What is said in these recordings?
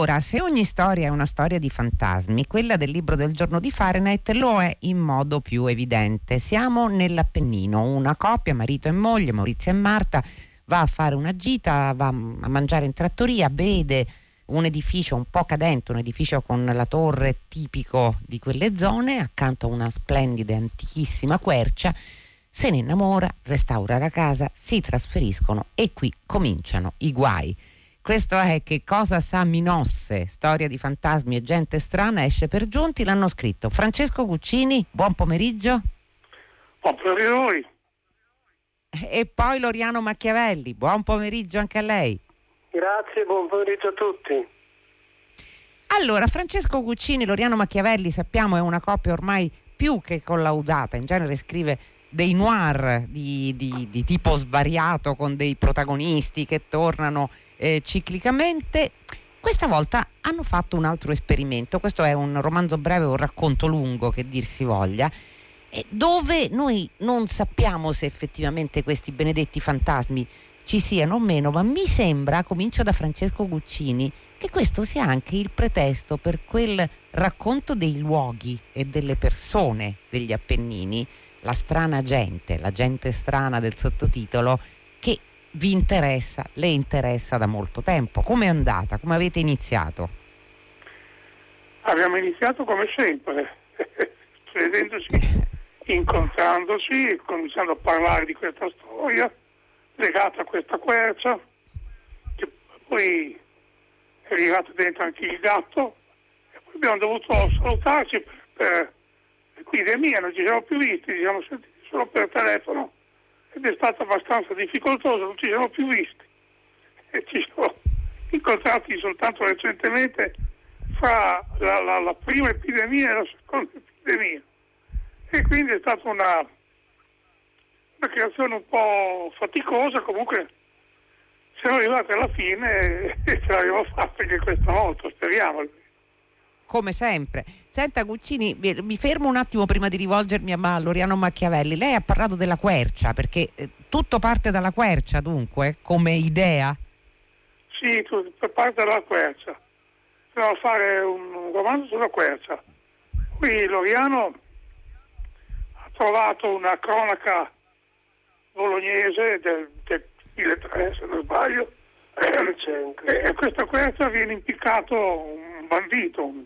Ora, se ogni storia è una storia di fantasmi, quella del libro del giorno di Fahrenheit lo è in modo più evidente. Siamo nell'Appennino, una coppia, marito e moglie, Maurizio e Marta, va a fare una gita, va a mangiare in trattoria, vede un edificio un po' cadente, un edificio con la torre tipico di quelle zone, accanto a una splendida e antichissima quercia, se ne innamora, restaura la casa, si trasferiscono e qui cominciano i guai. Questo è Che cosa sa Minosse, storia di fantasmi e gente strana, esce per giunti, l'hanno scritto Francesco Guccini, buon pomeriggio. Buon pomeriggio a voi. E poi Loriano Machiavelli, buon pomeriggio anche a lei. Grazie, buon pomeriggio a tutti. Allora, Francesco Guccini, Loriano Machiavelli, sappiamo è una coppia ormai più che collaudata, in genere scrive dei noir di, di, di tipo svariato con dei protagonisti che tornano eh, ciclicamente. Questa volta hanno fatto un altro esperimento, questo è un romanzo breve, un racconto lungo che dir si voglia, dove noi non sappiamo se effettivamente questi benedetti fantasmi ci siano o meno, ma mi sembra, comincio da Francesco Guccini, che questo sia anche il pretesto per quel racconto dei luoghi e delle persone degli Appennini, la strana gente, la gente strana del sottotitolo, che vi interessa, le interessa da molto tempo. Come è andata? Come avete iniziato? Abbiamo iniziato come sempre, vedendosi, incontrandosi, cominciando a parlare di questa storia legata a questa quercia, che poi è arrivato dentro anche il gatto e poi abbiamo dovuto salutarci per, per epidemia, non ci siamo più visti, ci siamo sentiti solo per telefono ed è stato abbastanza difficoltoso, non ci siamo più visti. E ci siamo incontrati soltanto recentemente fra la, la, la prima epidemia e la seconda epidemia. E quindi è stata una, una creazione un po' faticosa, comunque siamo arrivati alla fine e ce l'abbiamo fatta anche questa volta, speriamo come sempre. Senta Guccini, mi fermo un attimo prima di rivolgermi a Loriano Machiavelli. Lei ha parlato della quercia, perché eh, tutto parte dalla quercia dunque, come idea? Sì, tutto parte dalla quercia. Dobbiamo fare un romanzo sulla quercia. Qui Loriano ha trovato una cronaca bolognese del, del 2003, se non sbaglio, e questa quercia viene impiccato un bandito, un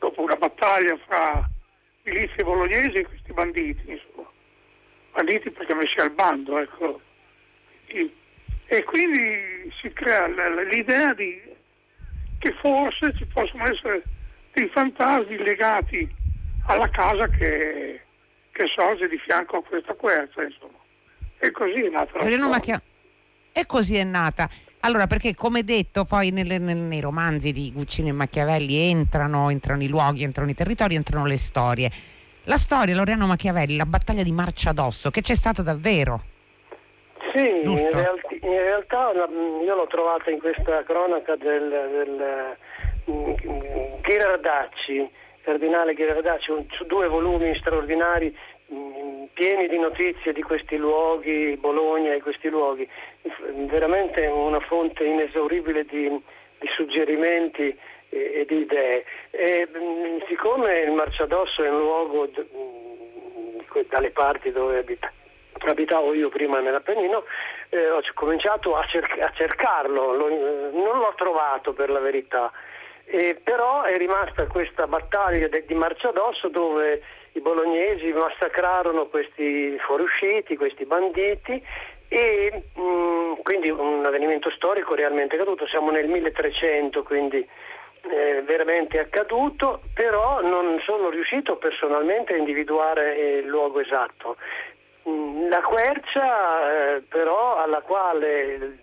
dopo una battaglia fra milizie bolognesi e questi banditi, insomma. Banditi perché messi al bando, ecco. E quindi si crea l'idea di, che forse ci possono essere dei fantasmi legati alla casa che, che sorge di fianco a questa quercia, insomma. E così è nata la storia. E così è nata. Allora, perché come detto, poi nelle, nei romanzi di Guccini e Machiavelli entrano, entrano i luoghi, entrano i territori, entrano le storie. La storia, Loriano Machiavelli, la battaglia di Marcia d'Osso, che c'è stata davvero. Sì, in, realti, in, realtà io l'ho trovata in questa cronaca del, del um, Ghirardacci, Cardinale Ghirardacci, su due volumi straordinari pieni di notizie di questi luoghi, Bologna e questi luoghi, veramente una fonte inesauribile di, di suggerimenti e, e, di idee. E, siccome il Marciadosso è un luogo d- dalle parti dove abita, abitavo io prima nell'Appennino, eh, ho cominciato a, cer- a cercarlo, lo, non l'ho trovato per la verità. Eh, però è rimasta questa battaglia de- di Marciadosso dove i bolognesi massacrarono questi fuoriusciti, questi banditi e mh, mm, quindi un avvenimento storico realmente accaduto, siamo nel 1300 quindi eh, veramente accaduto, però non sono riuscito personalmente a individuare il luogo esatto. Mm, la quercia eh, però alla quale il,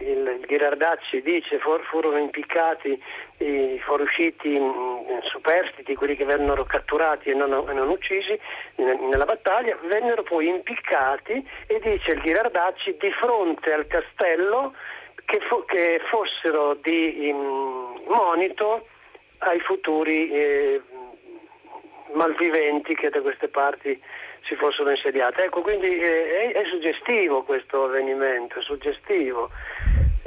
il Ghirardacci dice for, furono impiccati i fuoriusciti mm, superstiti, quelli che vennero catturati e non, e non uccisi nella battaglia, vennero poi impiccati e dice il Ghirardacci di fronte al castello che, fo, che fossero di um, monito ai futuri eh, malviventi che da queste parti si fossero insediate. Ecco, quindi eh, è, è, suggestivo questo avvenimento, è suggestivo.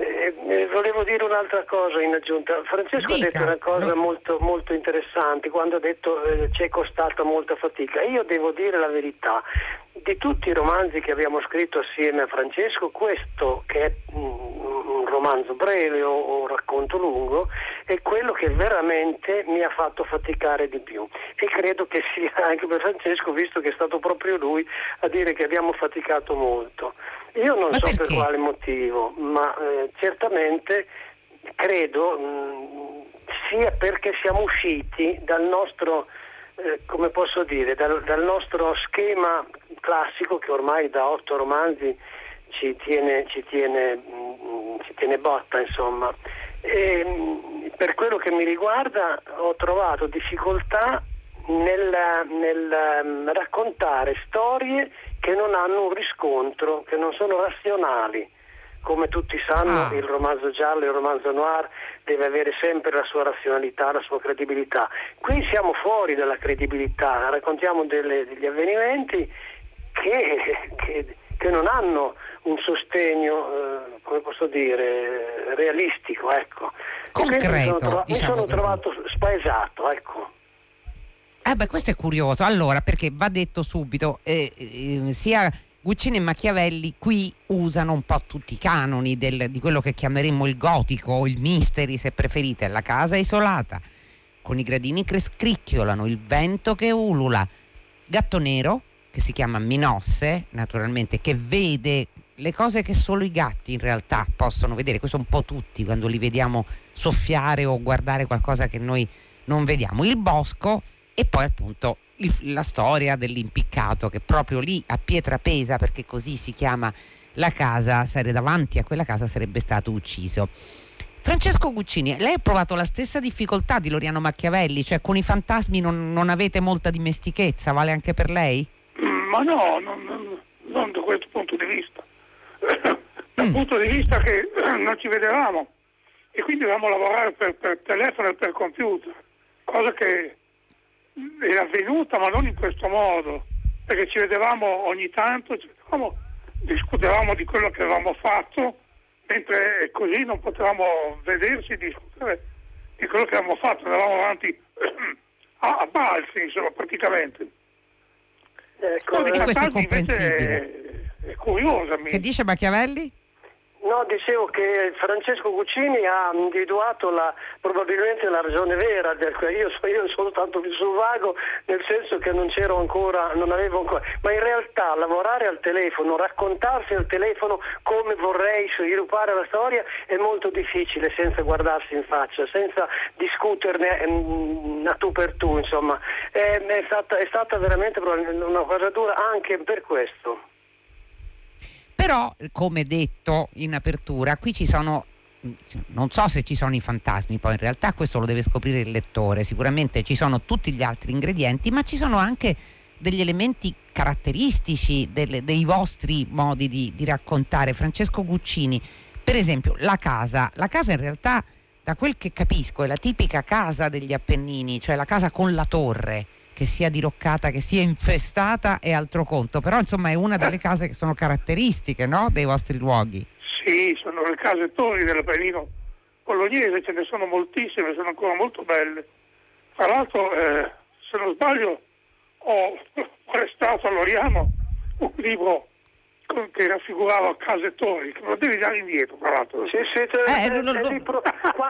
Eh, eh, volevo dire un'altra cosa in aggiunta. Francesco Dica. ha detto una cosa molto, molto interessante quando ha detto eh, ci è costata molta fatica. Io devo dire la verità. Di tutti i romanzi che abbiamo scritto assieme a Francesco, questo che è mm, un romanzo breve o un racconto lungo è quello che veramente mi ha fatto faticare di più e credo che sia anche per Francesco visto che è stato proprio lui a dire che abbiamo faticato molto. Io non ma so perché? per quale motivo, ma eh, certamente credo mh, mm, sia perché siamo usciti dal nostro, eh, come posso dire, dal, dal, nostro schema classico che ormai da otto romanzi ci tiene, ci tiene, mh, mm, ci tiene botta, insomma. E, mh, per quello che mi riguarda ho trovato difficoltà nel, nel raccontare storie che non hanno un riscontro, che non sono razionali. Come tutti sanno, ah. il romanzo giallo, il romanzo noir deve avere sempre la sua razionalità, la sua credibilità. Qui siamo fuori dalla credibilità, raccontiamo delle, degli avvenimenti che, che, che, non hanno un sostegno, eh, come posso dire, realistico. Ecco. Concreto, mi sono, trova- diciamo mi sono trovato spaesato. Ecco. Eh beh, questo è curioso. Allora, perché va detto subito, eh, eh, sia Guccini e Machiavelli qui usano un po' tutti i canoni del, di quello che chiameremmo il gotico o il mystery, se preferite, la casa isolata, con i gradini che scricchiolano, il vento che ulula, gatto nero, che si chiama Minosse, naturalmente, che vede le cose che solo i gatti in realtà possono vedere, questo un po' tutti quando li vediamo soffiare o guardare qualcosa che noi non vediamo. Il bosco e poi appunto il, la storia dell'impiccato che proprio lì a pietra pesa perché così si chiama la casa, sarebbe davanti a quella casa sarebbe stato ucciso. Francesco Guccini, lei ha provato la stessa difficoltà di Loriano Machiavelli, cioè con i fantasmi non, non avete molta dimestichezza, vale anche per lei? Ma no, non, non, non da questo punto di vista. Dal mm. punto di vista che non ci vedevamo e quindi dovevamo lavorare per, per telefono e per computer, cosa che è avvenuta, ma non in questo modo, perché ci vedevamo ogni tanto, vedevamo, discutevamo di quello che avevamo fatto, mentre così non potevamo vederci e discutere di quello che avevamo fatto, andavamo avanti a, a balzi, insomma, praticamente. Ecco, no, e questo è comprensibile. È, curiosa. Che dice Machiavelli? No, dicevo che Francesco Cucini ha individuato la, probabilmente la ragione vera, del, io, io sono stato più sul vago nel senso che non c'ero ancora, non avevo ancora, ma in realtà lavorare al telefono, raccontarsi al telefono come vorrei sviluppare la storia è molto difficile senza guardarsi in faccia, senza discuterne mm, a tu per tu, insomma, è, è, stata, è stata veramente una cosa dura anche per questo. Però, come detto in apertura, qui ci sono non so se ci sono i fantasmi, poi in realtà questo lo deve scoprire il lettore, sicuramente ci sono tutti gli altri ingredienti, ma ci sono anche degli elementi caratteristici delle, dei vostri modi di, di, raccontare. Francesco Guccini, per esempio, la casa, la casa in realtà, da quel che capisco, è la tipica casa degli Appennini, cioè la casa con la torre che sia diroccata, che sia infestata è altro conto, però insomma è una delle case che sono caratteristiche no? dei vostri luoghi. Sì, sono le case torri dell'Appennino bolognese, ce ne sono moltissime, sono ancora molto belle. Tra l'altro, eh, se non sbaglio, ho prestato a Loriano un libro che raffigurava case e torri, che lo devi dare indietro, tra l'altro. Sì, sì, eh, eh, no, no.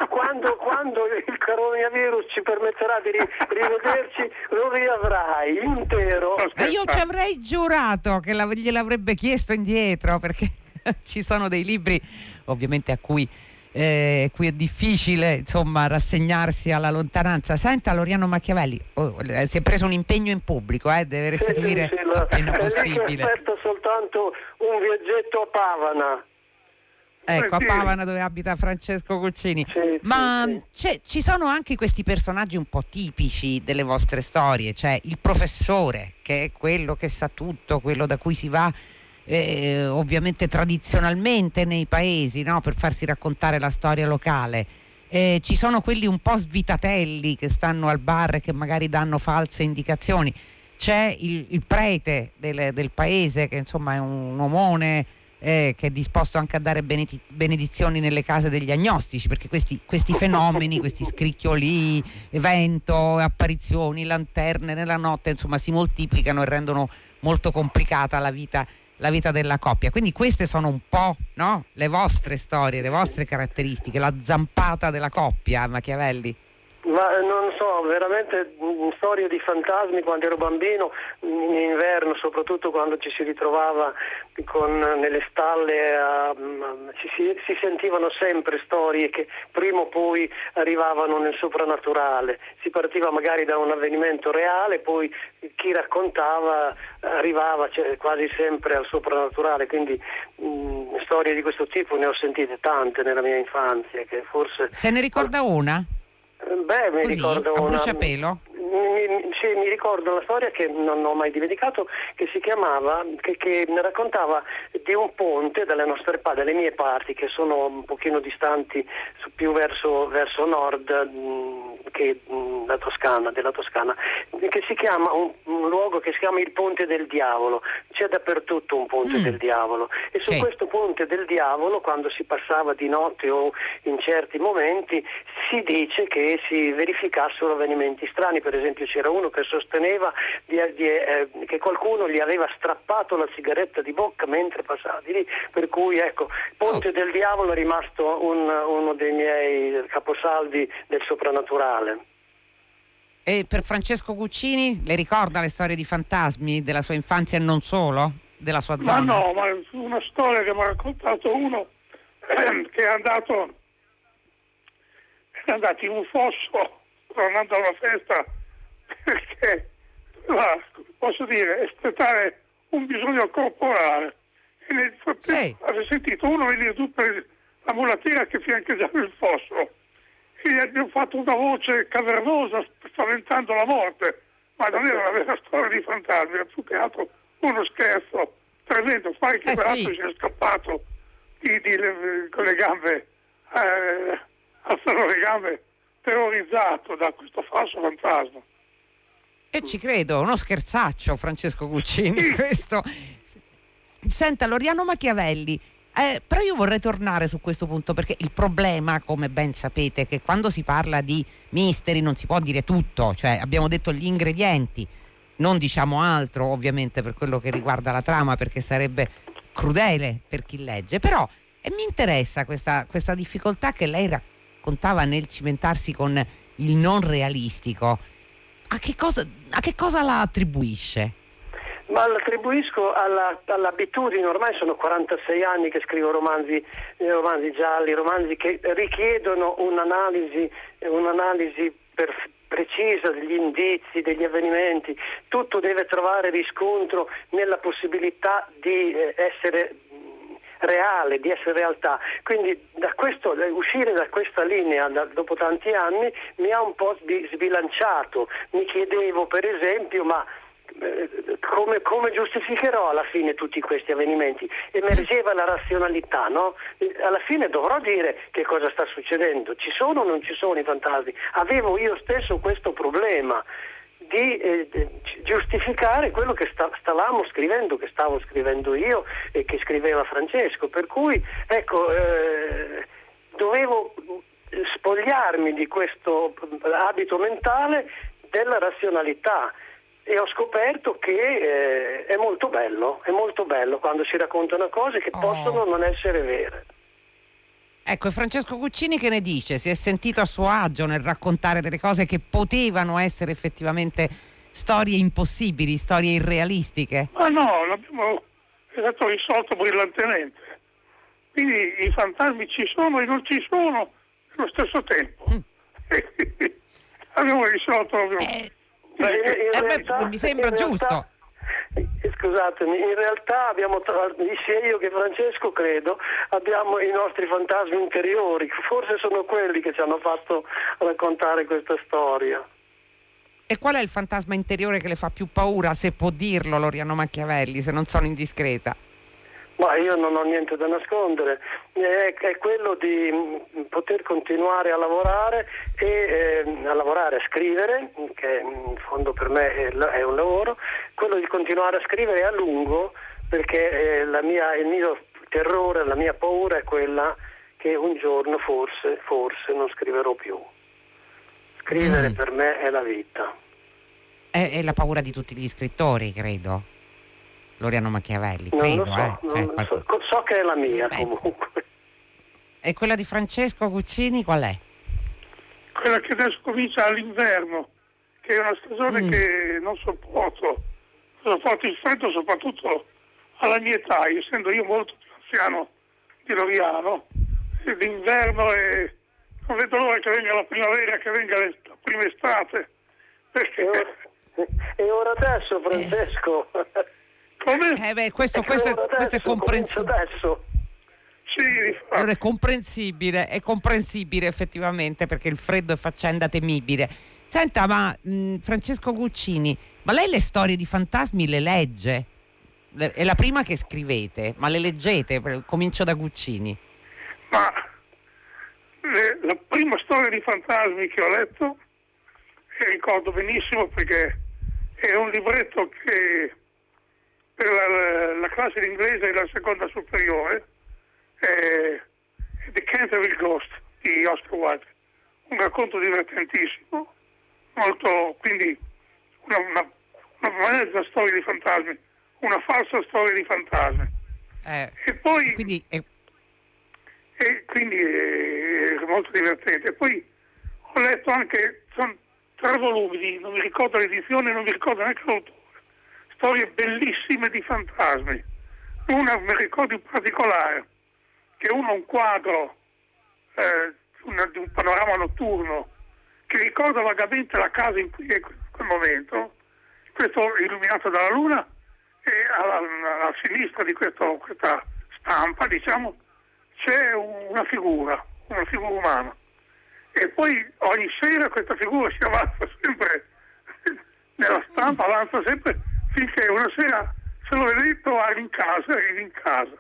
quando, quando, il coronavirus ci permetterà di rivederci, lo riavrai intero. Ma io ci avrei giurato che gliel'avrebbe chiesto indietro, perché ci sono dei libri, ovviamente a cui eh, qui è difficile insomma rassegnarsi alla lontananza. Senta Loriano Machiavelli, oh, eh, si è preso un impegno in pubblico, eh, deve restituire sì, sì, sì, appena possibile. Aspetta soltanto un viaggetto a Pavana. Ecco, a Pavana dove abita Francesco Cuccini. Sì, Ma ci sono anche questi personaggi un po' tipici delle vostre storie, cioè il professore, che è quello che sa tutto, quello da cui si va eh, ovviamente tradizionalmente nei paesi no? per farsi raccontare la storia locale. Eh, ci sono quelli un po' svitatelli che stanno al bar e che magari danno false indicazioni. C'è il, il prete del, del, paese che insomma è un omone eh, che è disposto anche a dare benedizioni nelle case degli agnostici, perché questi, questi fenomeni, questi scricchioli, evento, apparizioni, lanterne nella notte, insomma, si moltiplicano e rendono molto complicata la vita la vita della coppia. Quindi queste sono un po' no? le vostre storie, le vostre caratteristiche, la zampata della coppia, Machiavelli. Ma eh, non so, veramente mm, storie di fantasmi quando ero bambino, in inverno soprattutto quando ci si ritrovava con, nelle stalle, a, mm, ci si, si, sentivano sempre storie che prima o poi arrivavano nel soprannaturale. Si partiva magari da un avvenimento reale, poi chi raccontava arrivava cioè, quasi sempre al soprannaturale, quindi mh, mm, storie di questo tipo ne ho sentite tante nella mia infanzia. Forse... Se ne ricorda una? Beh, mi Così, ricordo a bruciapelo? Mi, sì, mi ricordo una storia che non ho mai dimenticato, che si chiamava, che, che raccontava di un ponte dalle nostre dalle mie parti, che sono un pochino distanti più verso, verso nord mh, che mh, la Toscana, della Toscana, che si chiama un, un, luogo che si chiama il Ponte del Diavolo. C'è dappertutto un ponte mm. del diavolo. E su sì. questo ponte del diavolo, quando si passava di notte o in certi momenti, si dice che si verificassero avvenimenti strani. Per esempio c'era uno che sosteneva di, di, eh, che qualcuno gli aveva strappato la sigaretta di bocca mentre passava di lì, per cui ecco, Ponte oh. del Diavolo è rimasto un, uno dei miei caposaldi del soprannaturale. E per Francesco Guccini le ricorda le storie di fantasmi della sua infanzia e non solo? Della sua zona? Ma no, ma una storia che mi ha raccontato uno che è andato, è andato in un fosso tornando alla festa perché? Doveva, posso dire, espletare un bisogno corporale. E nel frattempo sì. sentito uno venire giù per la mulattina che fiancheggiava il fosso. E gli abbiamo fatto una voce cavernosa spaventando la morte. Ma non era una vera storia di fantasmi era più che altro uno scherzo tremendo. Fai che eh peraltro sì. si è scappato di, di, con le gambe eh, alzano le gambe terrorizzato da questo falso fantasma e ci credo, uno scherzaccio Francesco Cuccini questo. Senta, Loriano Machiavelli, eh, però io vorrei tornare su questo punto perché il problema, come ben sapete, è che quando si parla di misteri non si può dire tutto, cioè abbiamo detto gli ingredienti, non diciamo altro ovviamente per quello che riguarda la trama perché sarebbe crudele per chi legge, però e mi interessa questa, questa difficoltà che lei raccontava nel cimentarsi con il non realistico a che cosa, a che cosa la attribuisce? Ma l'attribuisco alla, all'abitudine, ormai sono 46 anni che scrivo romanzi, eh, romanzi gialli, romanzi che richiedono un'analisi, un'analisi per, precisa degli indizi, degli avvenimenti, tutto deve trovare riscontro nella possibilità di eh, essere reale, di essere realtà. Quindi da questo, uscire da questa linea da, dopo tanti anni mi ha un po' sbilanciato. Mi chiedevo per esempio ma eh, come, come, giustificherò alla fine tutti questi avvenimenti? Emergeva la razionalità, no? Alla fine dovrò dire che cosa sta succedendo. Ci sono o non ci sono i fantasmi? Avevo io stesso questo problema di eh, giustificare quello che sta, stavamo scrivendo, che stavo scrivendo io e che scriveva Francesco. Per cui, ecco, eh, dovevo spogliarmi di questo abito mentale della razionalità e ho scoperto che eh, è molto bello, è molto bello quando si raccontano cose che oh. possono non essere vere. Ecco, e Francesco Cuccini che ne dice? Si è sentito a suo agio nel raccontare delle cose che potevano essere effettivamente storie impossibili, storie irrealistiche? Ma no, l'abbiamo stato risolto brillantemente. Quindi i fantasmi ci sono e non ci sono nello stesso tempo. Mm. abbiamo risolto proprio. Eh, eh, beh, mi sembra giusto. Realtà Scusatemi, in realtà abbiamo, sia io che Francesco credo, abbiamo i nostri fantasmi interiori, forse sono quelli che ci hanno fatto raccontare questa storia. E qual è il fantasma interiore che le fa più paura, se può dirlo Loriano Machiavelli, se non sono indiscreta? Ma io non ho niente da nascondere, è, è quello di mm, poter continuare a lavorare e eh, a lavorare, a scrivere, che in fondo per me è, è, un lavoro, quello di continuare a scrivere a lungo perché eh, mia, il mio terrore, la mia paura è quella che un giorno forse, forse non scriverò più. Scrivere mm. per me è la vita. È, è, la paura di tutti gli scrittori, credo. Loriano Machiavelli, credo. So, eh. cioè, so, so, che è la mia Beh, comunque. E quella di Francesco Guccini qual è? Quella che adesso comincia all'inverno, che è una stagione mm. che non sopporto. Sopporto il freddo soprattutto alla mia età, essendo io molto più anziano di Loriano. L'inverno è... non vedo l'ora che venga la primavera, che venga la prima estate. Perché... E ora adesso, Francesco? Come? Eh beh, questo, questo, adesso, questo è comprensibile. Adesso. Sì, allora è comprensibile, è comprensibile effettivamente perché il freddo è faccenda temibile. Senta, ma mh, Francesco Guccini, ma lei le storie di fantasmi le legge? È la prima che scrivete, ma le leggete? Comincio da Guccini. Ma le, la prima storia di fantasmi che ho letto, e ricordo benissimo perché è un libretto che per la, la classe d'inglese e la seconda superiore, è The Canterville Ghost di Oscar Wilde, un racconto divertentissimo, molto, quindi una, una, una mezza storia di fantasmi, una falsa storia di fantasmi. Eh, e poi quindi, è... e quindi è, è molto divertente. E poi ho letto anche, sono tre volumi, non mi ricordo l'edizione, non mi ricordo neanche l'autore storie bellissime di fantasmi. Una mi ricordo in particolare che uno un quadro eh, una, di un panorama notturno che ricorda vagamente la casa in cui è in quel momento, questo illuminato dalla luna e alla, alla sinistra di questo, questa stampa diciamo c'è una figura, una figura umana e poi ogni sera questa figura si avanza sempre nella stampa, avanza sempre finché una sera se l'ho detto arrivi in casa, in casa.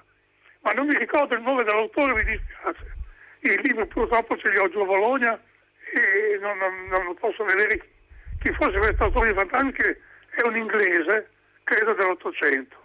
Ma non mi ricordo il nome dell'autore, mi dispiace. Il libro purtroppo ce li ho giù a Bologna e non, non, non posso vedere chi, chi fosse questo autore di che è un inglese, credo dell'Ottocento.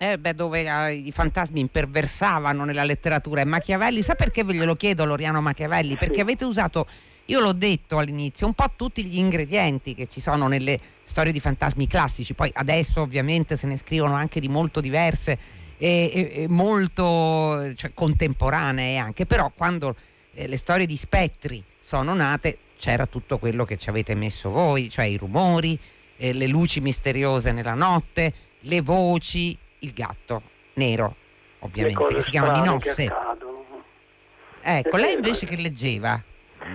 Eh beh, dove eh, i fantasmi imperversavano nella letteratura e Machiavelli, sa perché ve glielo chiedo Loriano Machiavelli? Perché avete usato io l'ho detto all'inizio, un po' tutti gli ingredienti che ci sono nelle storie di fantasmi classici, poi adesso ovviamente se ne scrivono anche di molto diverse e, e, e molto cioè, contemporanee anche, però quando eh, le storie di spettri sono nate c'era tutto quello che ci avete messo voi, cioè i rumori, eh, le luci misteriose nella notte, le voci, il gatto nero, ovviamente, che si chiama Minosse. Ecco, lei invece che leggeva?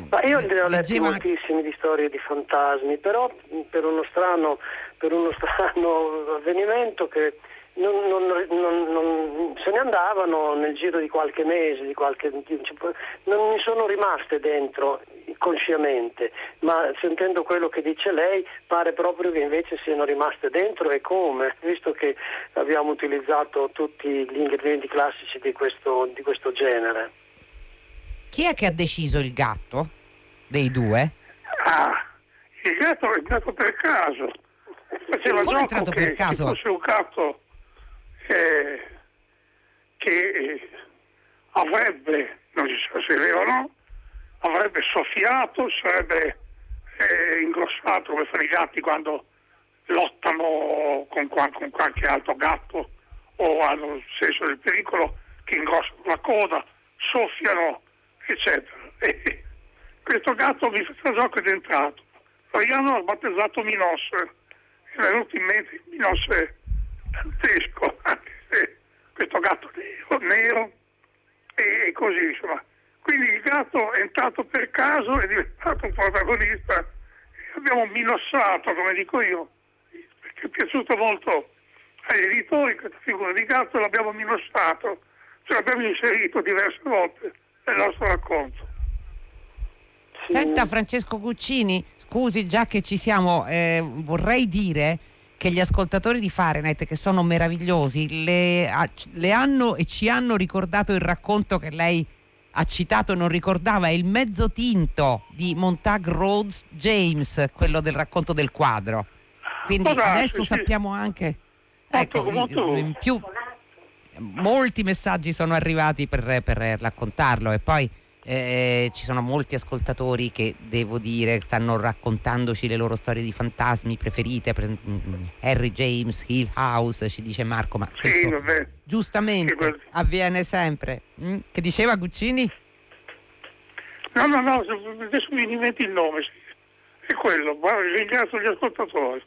Ma io ne ho letti moltissimi di storie di fantasmi, però per uno strano, per uno strano avvenimento che non, non, non, se ne andavano nel giro di qualche mese, di qualche, non mi sono rimaste dentro consciamente, ma sentendo quello che dice lei pare proprio che invece siano rimaste dentro e come, visto che abbiamo utilizzato tutti gli ingredienti classici di questo, di questo genere. Chi è che ha deciso il gatto dei due? Ah, il gatto è entrato per caso. Faceva Come è entrato che, per caso? fosse un gatto eh, che avrebbe, non si sa se è vero o no, avrebbe soffiato, sarebbe eh, ingrossato come fanno i gatti quando lottano con, con qualche altro gatto o hanno il senso del pericolo che ingrossano la coda, soffiano eccetera. E questo gatto mi fa gioco ed è entrato. Floriano ha battezzato Minosse, è venuto in mente Minosse dantesco, anche se questo gatto nero, nero e, e così insomma. Quindi il gatto è entrato per caso, è diventato un protagonista abbiamo minossato, come dico io, perché è piaciuto molto agli editori questa figura di gatto, l'abbiamo minossato, ce l'abbiamo inserito diverse volte nel nostro racconto. Sì. Senta Francesco Guccini, scusi già che ci siamo, eh, vorrei dire che gli ascoltatori di Fahrenheit, che sono meravigliosi, le, le, hanno e ci hanno ricordato il racconto che lei ha citato non ricordava, è il mezzo tinto di Montag Rhodes James, quello del racconto del quadro. Quindi oh, adesso sì, sappiamo anche... Ecco, molto, in più molti messaggi sono arrivati per, per raccontarlo e poi eh, ci sono molti ascoltatori che devo dire stanno raccontandoci le loro storie di fantasmi preferite. Mm, mm, Harry James, Hill House ci dice Marco ma sì, giustamente sì, avviene sempre. Mm? che diceva Guccini? no no no adesso mi diventi il nome è quello ringrazio gli ascoltatori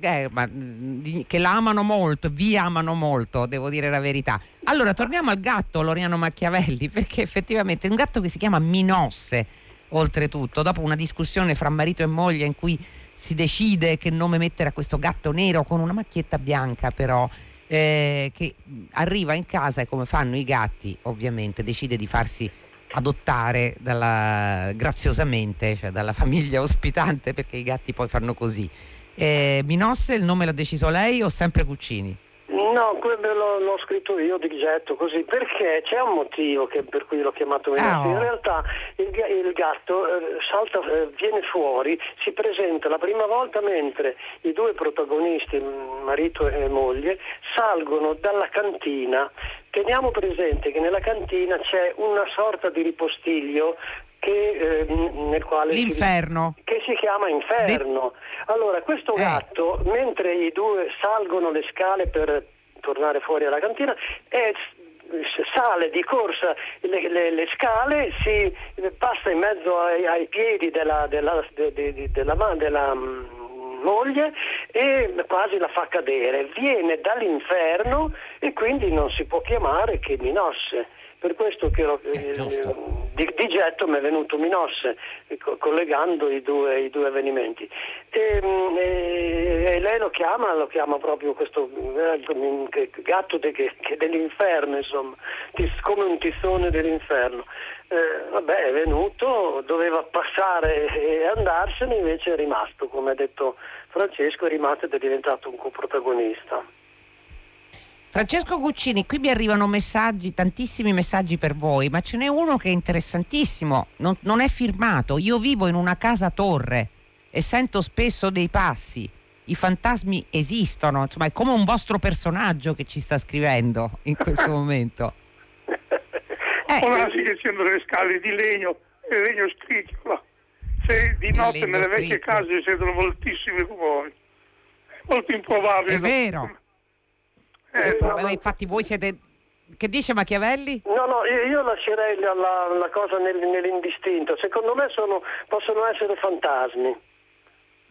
eh, ma, mm, che la amano molto, vi amano molto, devo dire la verità. Allora, torniamo al gatto Loriano Machiavelli, perché effettivamente è un gatto che si chiama Minosse, oltretutto, dopo una discussione fra marito e moglie in cui si decide che nome mettere a questo gatto nero con una macchietta bianca però eh, che arriva in casa e come fanno i gatti ovviamente decide di farsi adottare dalla, graziosamente cioè dalla famiglia ospitante perché i gatti poi fanno così eh, Minosse il nome l'ha deciso lei o sempre Cuccini? No, quello l'ho, scritto io di getto così, perché c'è un motivo che, per cui l'ho chiamato Minosse. Oh. In realtà il, il gatto eh, salta, eh, viene fuori, si presenta la prima volta mentre i due protagonisti, marito e moglie, salgono dalla cantina. Teniamo presente che nella cantina c'è una sorta di ripostiglio che, eh, nel quale L'inferno. Si, che si chiama inferno. De... Allora, questo eh. gatto, mentre i due salgono le scale per tornare fuori alla cantina, è sale di corsa le, le, le, scale, si passa in mezzo ai, ai piedi della, della, de, de, della, della mm, moglie e quasi la fa cadere. Viene dall'inferno e quindi non si può chiamare che Minosse. Per questo che ero, eh, eh di, di, getto mi è venuto Minosse, eh, collegando i due, i due avvenimenti. E, mm, e, e, lei lo chiama, lo chiama proprio questo eh, gatto de, che, che dell'inferno, insomma, come un tizzone dell'inferno. Eh, vabbè, è venuto, doveva passare e andarsene, invece è rimasto, come ha detto Francesco, è rimasto ed è diventato un coprotagonista. Francesco Guccini, qui mi arrivano messaggi, tantissimi messaggi per voi, ma ce n'è uno che è interessantissimo, non, non è firmato. Io vivo in una casa torre e sento spesso dei passi. I fantasmi esistono, insomma è come un vostro personaggio che ci sta scrivendo in questo momento. Eh, Ora sì che siano delle scale di legno, e legno scricchiola. Se di notte nelle vecchie case si sentono moltissimi rumori. È molto improbabile. È vero. Eh, no, infatti voi siete... Che dice Machiavelli? No, no, io, io lascerei la, la, la cosa nel, nell'indistinto. Secondo me sono, possono essere fantasmi.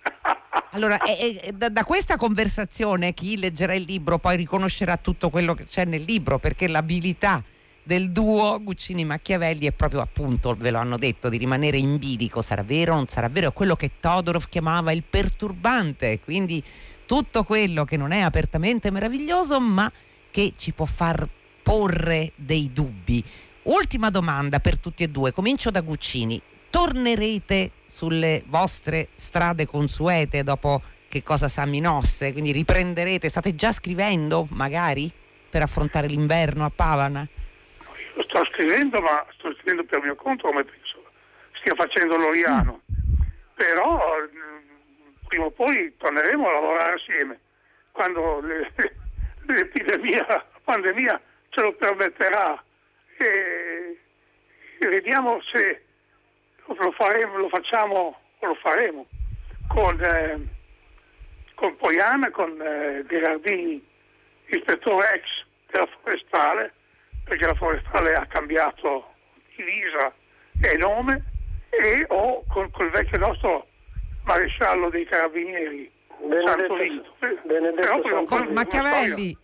Allora, e, e, da, da, questa conversazione chi leggerà il libro poi riconoscerà tutto quello che c'è nel libro, perché l'abilità del duo Guccini Machiavelli è proprio appunto, ve lo hanno detto, di rimanere in bilico, sarà vero o non sarà vero, è quello che Todorov chiamava il perturbante, quindi tutto quello che non è apertamente meraviglioso ma che ci può far porre dei dubbi. Ultima domanda per tutti e due, comincio da Guccini. Tornerete sulle vostre strade consuete dopo che cosa sa Minosse? Quindi riprenderete, state già scrivendo magari per affrontare l'inverno a Pavana? Io sto scrivendo, ma sto scrivendo per mio conto come penso stia facendo Loriano. Mm. Però prima o poi torneremo a lavorare assieme, quando le, l'epidemia, la pandemia ce lo permetterà. E, e vediamo se lo, faremo, lo facciamo o lo faremo con, eh, con Poiana, con eh, Gherardini, ispettore ex della forestale, perché la forestale ha cambiato divisa e nome, e o con, il vecchio nostro maresciallo dei carabinieri. Benedetto, Benedetto con Machiavelli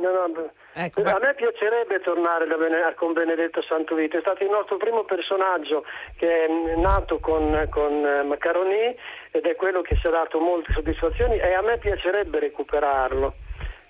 no, no, ecco, a me piacerebbe tornare Bene, con Benedetto Santovito è stato il nostro primo personaggio che è nato con, con eh, Macaroni ed è quello che ci ha dato molte soddisfazioni e a me piacerebbe recuperarlo.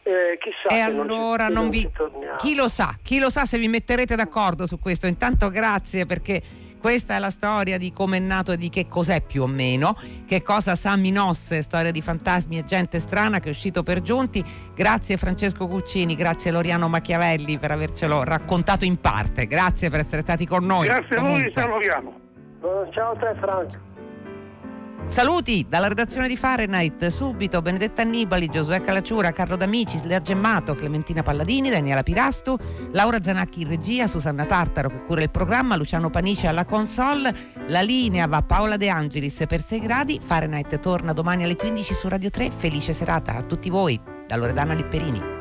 Eh, chissà e allora non, ci, non vi... chi lo sa chi lo sa se vi metterete d'accordo su questo. Intanto grazie perché questa è la storia di come è nato e di che cos'è più o meno, che cosa sa Minosse, storia di fantasmi e gente strana che è uscito per giunti. Grazie Francesco Cuccini, grazie Loriano Machiavelli per avercelo raccontato in parte. Grazie per essere stati con noi. Grazie a voi, ciao Loriano. Ciao a te Franco. Saluti dalla redazione di Fahrenheit, subito Benedetta Annibali, Giosuè Calacciura, Carlo D'Amici, Lea Gemmato, Clementina Palladini, Daniela Pirastu, Laura Zanacchi in regia, Susanna Tartaro che cura il programma, Luciano Panici alla console, la linea va Paola De Angelis per 6 gradi, Fahrenheit torna domani alle 15 su Radio 3, felice serata a tutti voi. Da Loredana Lipperini.